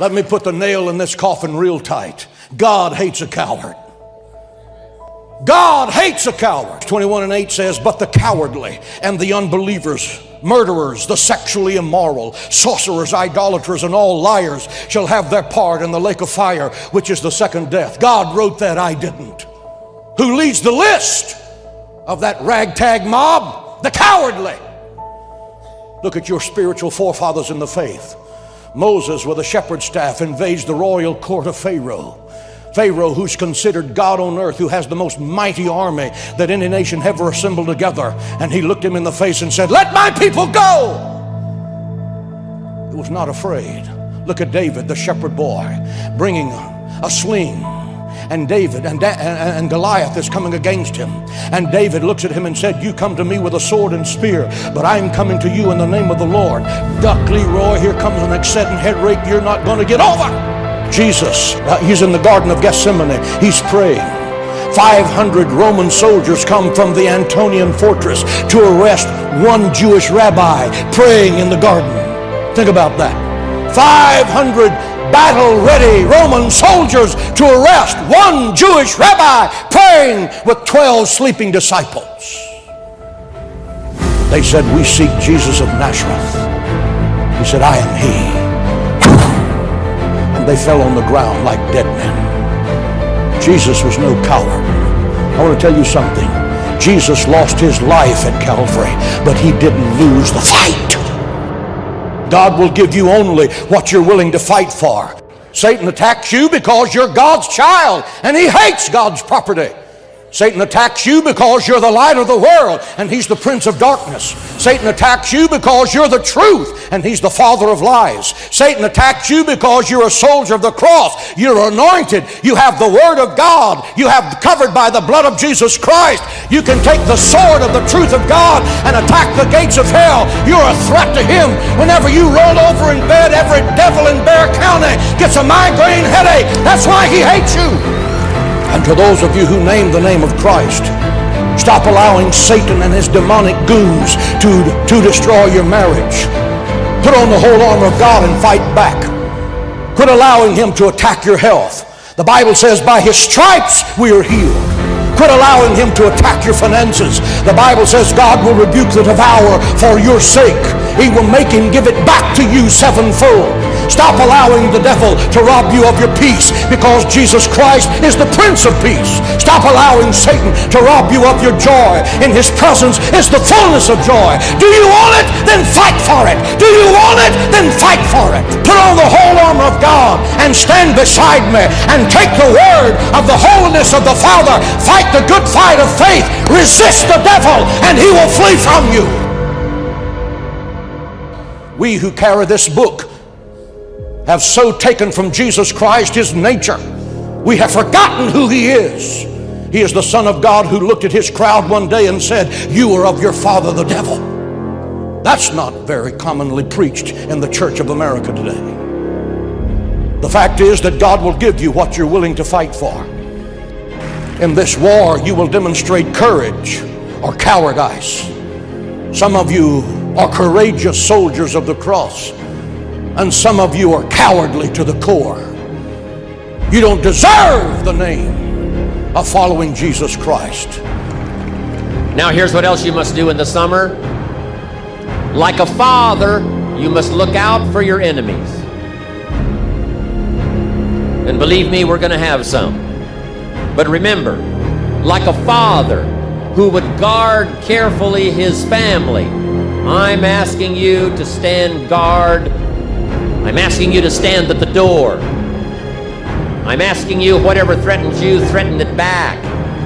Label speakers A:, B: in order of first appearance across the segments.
A: Let me put the nail in this coffin real tight. God hates a coward. God hates a coward. 21 and 8 says, But the cowardly and the unbelievers, murderers, the sexually immoral, sorcerers, idolaters, and all liars shall have their part in the lake of fire, which is the second death. God wrote that, I didn't. Who leads the list of that ragtag mob? The cowardly. Look at your spiritual forefathers in the faith. Moses, with a shepherd's staff, invades the royal court of Pharaoh. Pharaoh, who's considered God on earth, who has the most mighty army that any nation ever assembled together. And he looked him in the face and said, Let my people go. He was not afraid. Look at David, the shepherd boy, bringing a sling. And David and, and Goliath is coming against him. And David looks at him and said, You come to me with a sword and spear, but I'm coming to you in the name of the Lord. Duck Leroy, here comes an exceeding head rake you're not going to get over. Jesus, uh, he's in the Garden of Gethsemane, he's praying. 500 Roman soldiers come from the Antonian fortress to arrest one Jewish rabbi praying in the garden. Think about that. 500 battle ready Roman soldiers to arrest one Jewish rabbi praying with 12 sleeping disciples. They said, We seek Jesus of Nazareth. He said, I am he and they fell on the ground like dead men. Jesus was no coward. I want to tell you something. Jesus lost his life at Calvary, but he didn't lose the fight. God will give you only what you're willing to fight for. Satan attacks you because you're God's child and he hates God's property. Satan attacks you because you're the light of the world and he's the prince of darkness. Satan attacks you because you're the truth and he's the father of lies. Satan attacks you because you're a soldier of the cross. You're anointed. You have the word of God. You have covered by the blood of Jesus Christ. You can take the sword of the truth of God and attack the gates of hell. You're a threat to him. Whenever you roll over in bed, every devil in Bexar County gets a migraine headache. That's why he hates you. And to those of you who name the name of Christ, stop allowing Satan and his demonic goons to, to destroy your marriage. Put on the whole armor of God and fight back. Quit allowing him to attack your health. The Bible says, by his stripes we are healed. Quit allowing him to attack your finances. The Bible says God will rebuke the devourer for your sake. He will make him give it back to you sevenfold. Stop allowing the devil to rob you of your peace because Jesus Christ is the Prince of Peace. Stop allowing Satan to rob you of your joy. In his presence is the fullness of joy. Do you want it? Then fight for it. Do you want it? Then fight for it. Put on the whole armor of God and stand beside me and take the word of the holiness of the Father. Fight the good fight of faith. Resist the devil and he will flee from you. We who carry this book have so taken from Jesus Christ his nature. We have forgotten who he is. He is the Son of God who looked at his crowd one day and said, You are of your father the devil. That's not very commonly preached in the Church of America today. The fact is that God will give you what you're willing to fight for. In this war, you will demonstrate courage or cowardice. Some of you are courageous soldiers of the cross and some of you are cowardly to the core. You don't deserve the name of following Jesus Christ.
B: Now, here's what else you must do in the summer. Like a father, you must look out for your enemies. And believe me, we're going to have some. But remember, like a father who would guard carefully his family, I'm asking you to stand guard I'm asking you to stand at the door. I'm asking you, whatever threatens you, threaten it back.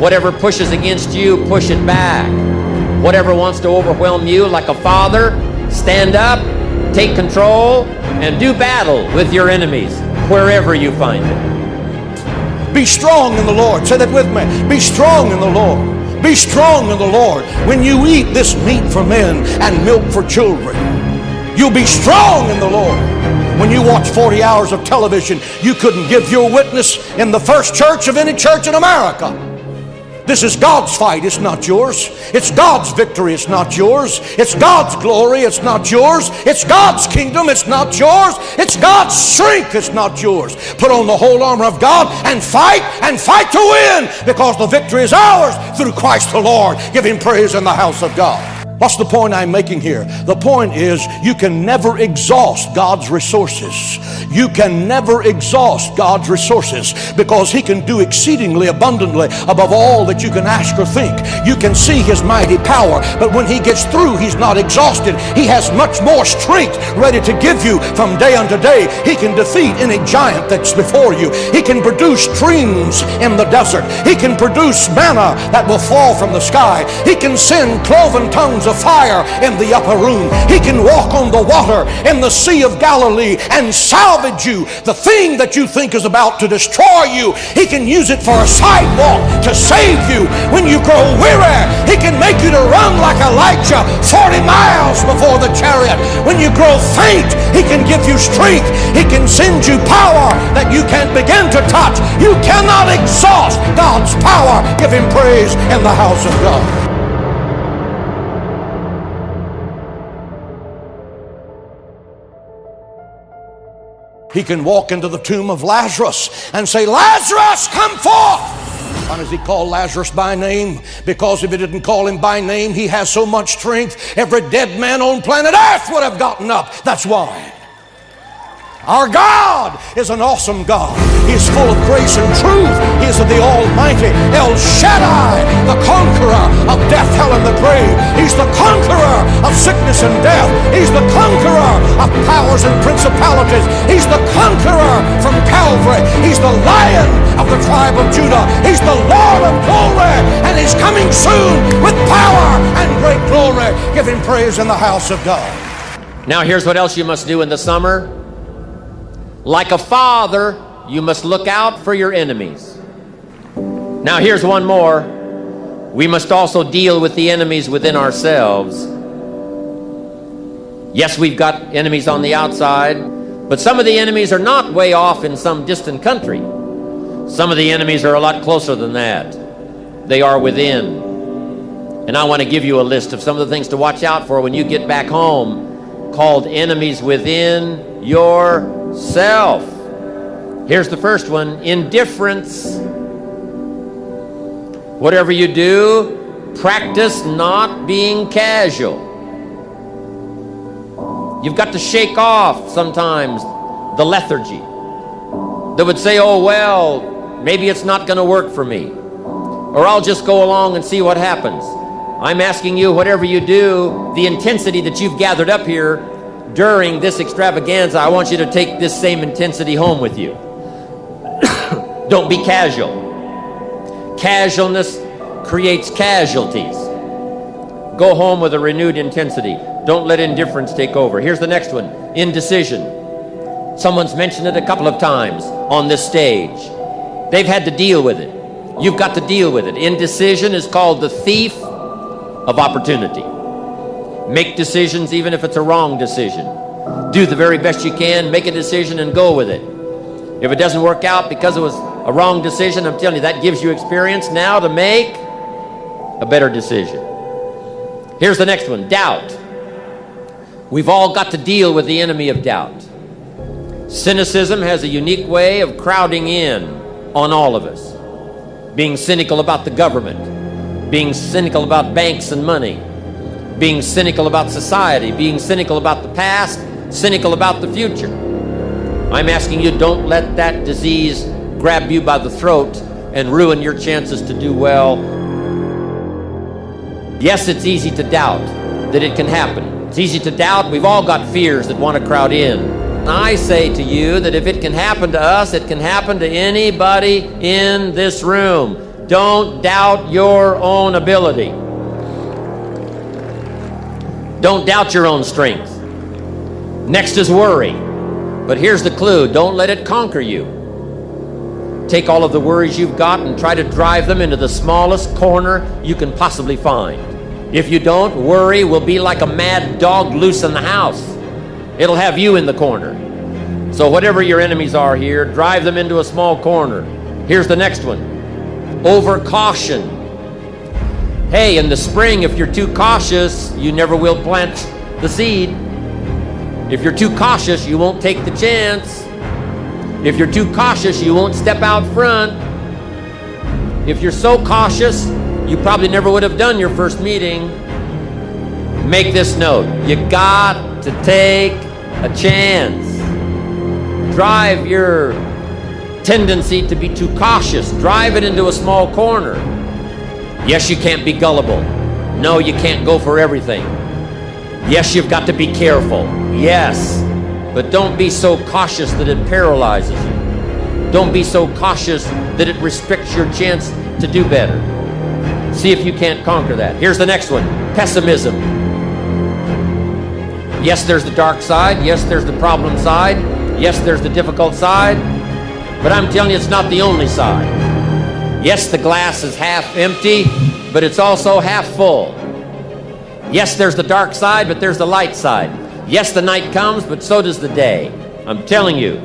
B: Whatever pushes against you, push it back. Whatever wants to overwhelm you like a father, stand up, take control, and do battle with your enemies wherever you find them.
A: Be strong in the Lord. Say that with me. Be strong in the Lord. Be strong in the Lord. When you eat this meat for men and milk for children, you'll be strong in the Lord. When you watch 40 hours of television, you couldn't give your witness in the first church of any church in America. This is God's fight, it's not yours. It's God's victory, it's not yours. It's God's glory, it's not yours. It's God's kingdom, it's not yours. It's God's strength, it's not yours. Put on the whole armor of God and fight and fight to win because the victory is ours through Christ the Lord. Give Him praise in the house of God. What's the point I'm making here? The point is you can never exhaust God's resources. You can never exhaust God's resources because He can do exceedingly abundantly above all that you can ask or think. You can see His mighty power, but when He gets through, He's not exhausted. He has much more strength ready to give you from day unto day. He can defeat any giant that's before you. He can produce streams in the desert. He can produce manna that will fall from the sky. He can send cloven tongues of the fire in the upper room. He can walk on the water in the Sea of Galilee and salvage you. The thing that you think is about to destroy you, He can use it for a sidewalk to save you. When you grow weary, He can make you to run like Elijah 40 miles before the chariot. When you grow faint, He can give you strength. He can send you power that you can't begin to touch. You cannot exhaust God's power. Give Him praise in the house of God. He can walk into the tomb of Lazarus and say, Lazarus, come forth. Why does he call Lazarus by name? Because if he didn't call him by name, he has so much strength, every dead man on planet Earth would have gotten up. That's why. Our God is an awesome God. He's full of grace and truth. He is the Almighty El Shaddai, the conqueror of death, hell, and the grave. He's the conqueror powers and principalities. He's the conqueror from Calvary. He's the lion of the tribe of Judah. He's the Lord of glory, and he's coming soon with power and great glory. Give him praise in the house of God.
B: Now, here's what else you must do in the summer like a father, you must look out for your enemies. Now, here's one more. We must also deal with the enemies within ourselves. Yes, we've got enemies on the outside, but some of the enemies are not way off in some distant country. Some of the enemies are a lot closer than that. They are within. And I want to give you a list of some of the things to watch out for when you get back home called enemies within your Self. Here's the first one indifference. Whatever you do, practice not being casual. You've got to shake off sometimes the lethargy that would say, oh, well, maybe it's not going to work for me. Or I'll just go along and see what happens. I'm asking you, whatever you do, the intensity that you've gathered up here during this extravaganza, I want you to take this same intensity home with you. Don't be casual. Casualness creates casualties. Go home with a renewed intensity. Don't let indifference take over. Here's the next one indecision. Someone's mentioned it a couple of times on this stage. They've had to deal with it. You've got to deal with it. Indecision is called the thief of opportunity. Make decisions even if it's a wrong decision. Do the very best you can, make a decision and go with it. If it doesn't work out because it was a wrong decision, I'm telling you, that gives you experience now to make a better decision. Here's the next one doubt. We've all got to deal with the enemy of doubt. Cynicism has a unique way of crowding in on all of us. Being cynical about the government, being cynical about banks and money, being cynical about society, being cynical about the past, cynical about the future. I'm asking you, don't let that disease grab you by the throat and ruin your chances to do well. Yes, it's easy to doubt that it can happen. It's easy to doubt. We've all got fears that want to crowd in. I say to you that if it can happen to us, it can happen to anybody in this room. Don't doubt your own ability. Don't doubt your own strength. Next is worry. But here's the clue don't let it conquer you. Take all of the worries you've got and try to drive them into the smallest corner you can possibly find. If you don't, worry will be like a mad dog loose in the house. It'll have you in the corner. So, whatever your enemies are here, drive them into a small corner. Here's the next one over caution Hey, in the spring, if you're too cautious, you never will plant the seed. If you're too cautious, you won't take the chance. If you're too cautious, you won't step out front. If you're so cautious, you probably never would have done your first meeting. Make this note you got to take a chance. Drive your tendency to be too cautious, drive it into a small corner. Yes, you can't be gullible. No, you can't go for everything. Yes, you've got to be careful. Yes. But don't be so cautious that it paralyzes you. Don't be so cautious that it restricts your chance to do better. See if you can't conquer that. Here's the next one pessimism. Yes, there's the dark side. Yes, there's the problem side. Yes, there's the difficult side. But I'm telling you, it's not the only side. Yes, the glass is half empty, but it's also half full. Yes, there's the dark side, but there's the light side. Yes, the night comes, but so does the day. I'm telling you,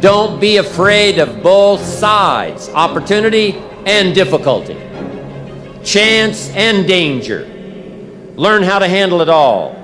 B: don't be afraid of both sides opportunity and difficulty, chance and danger. Learn how to handle it all.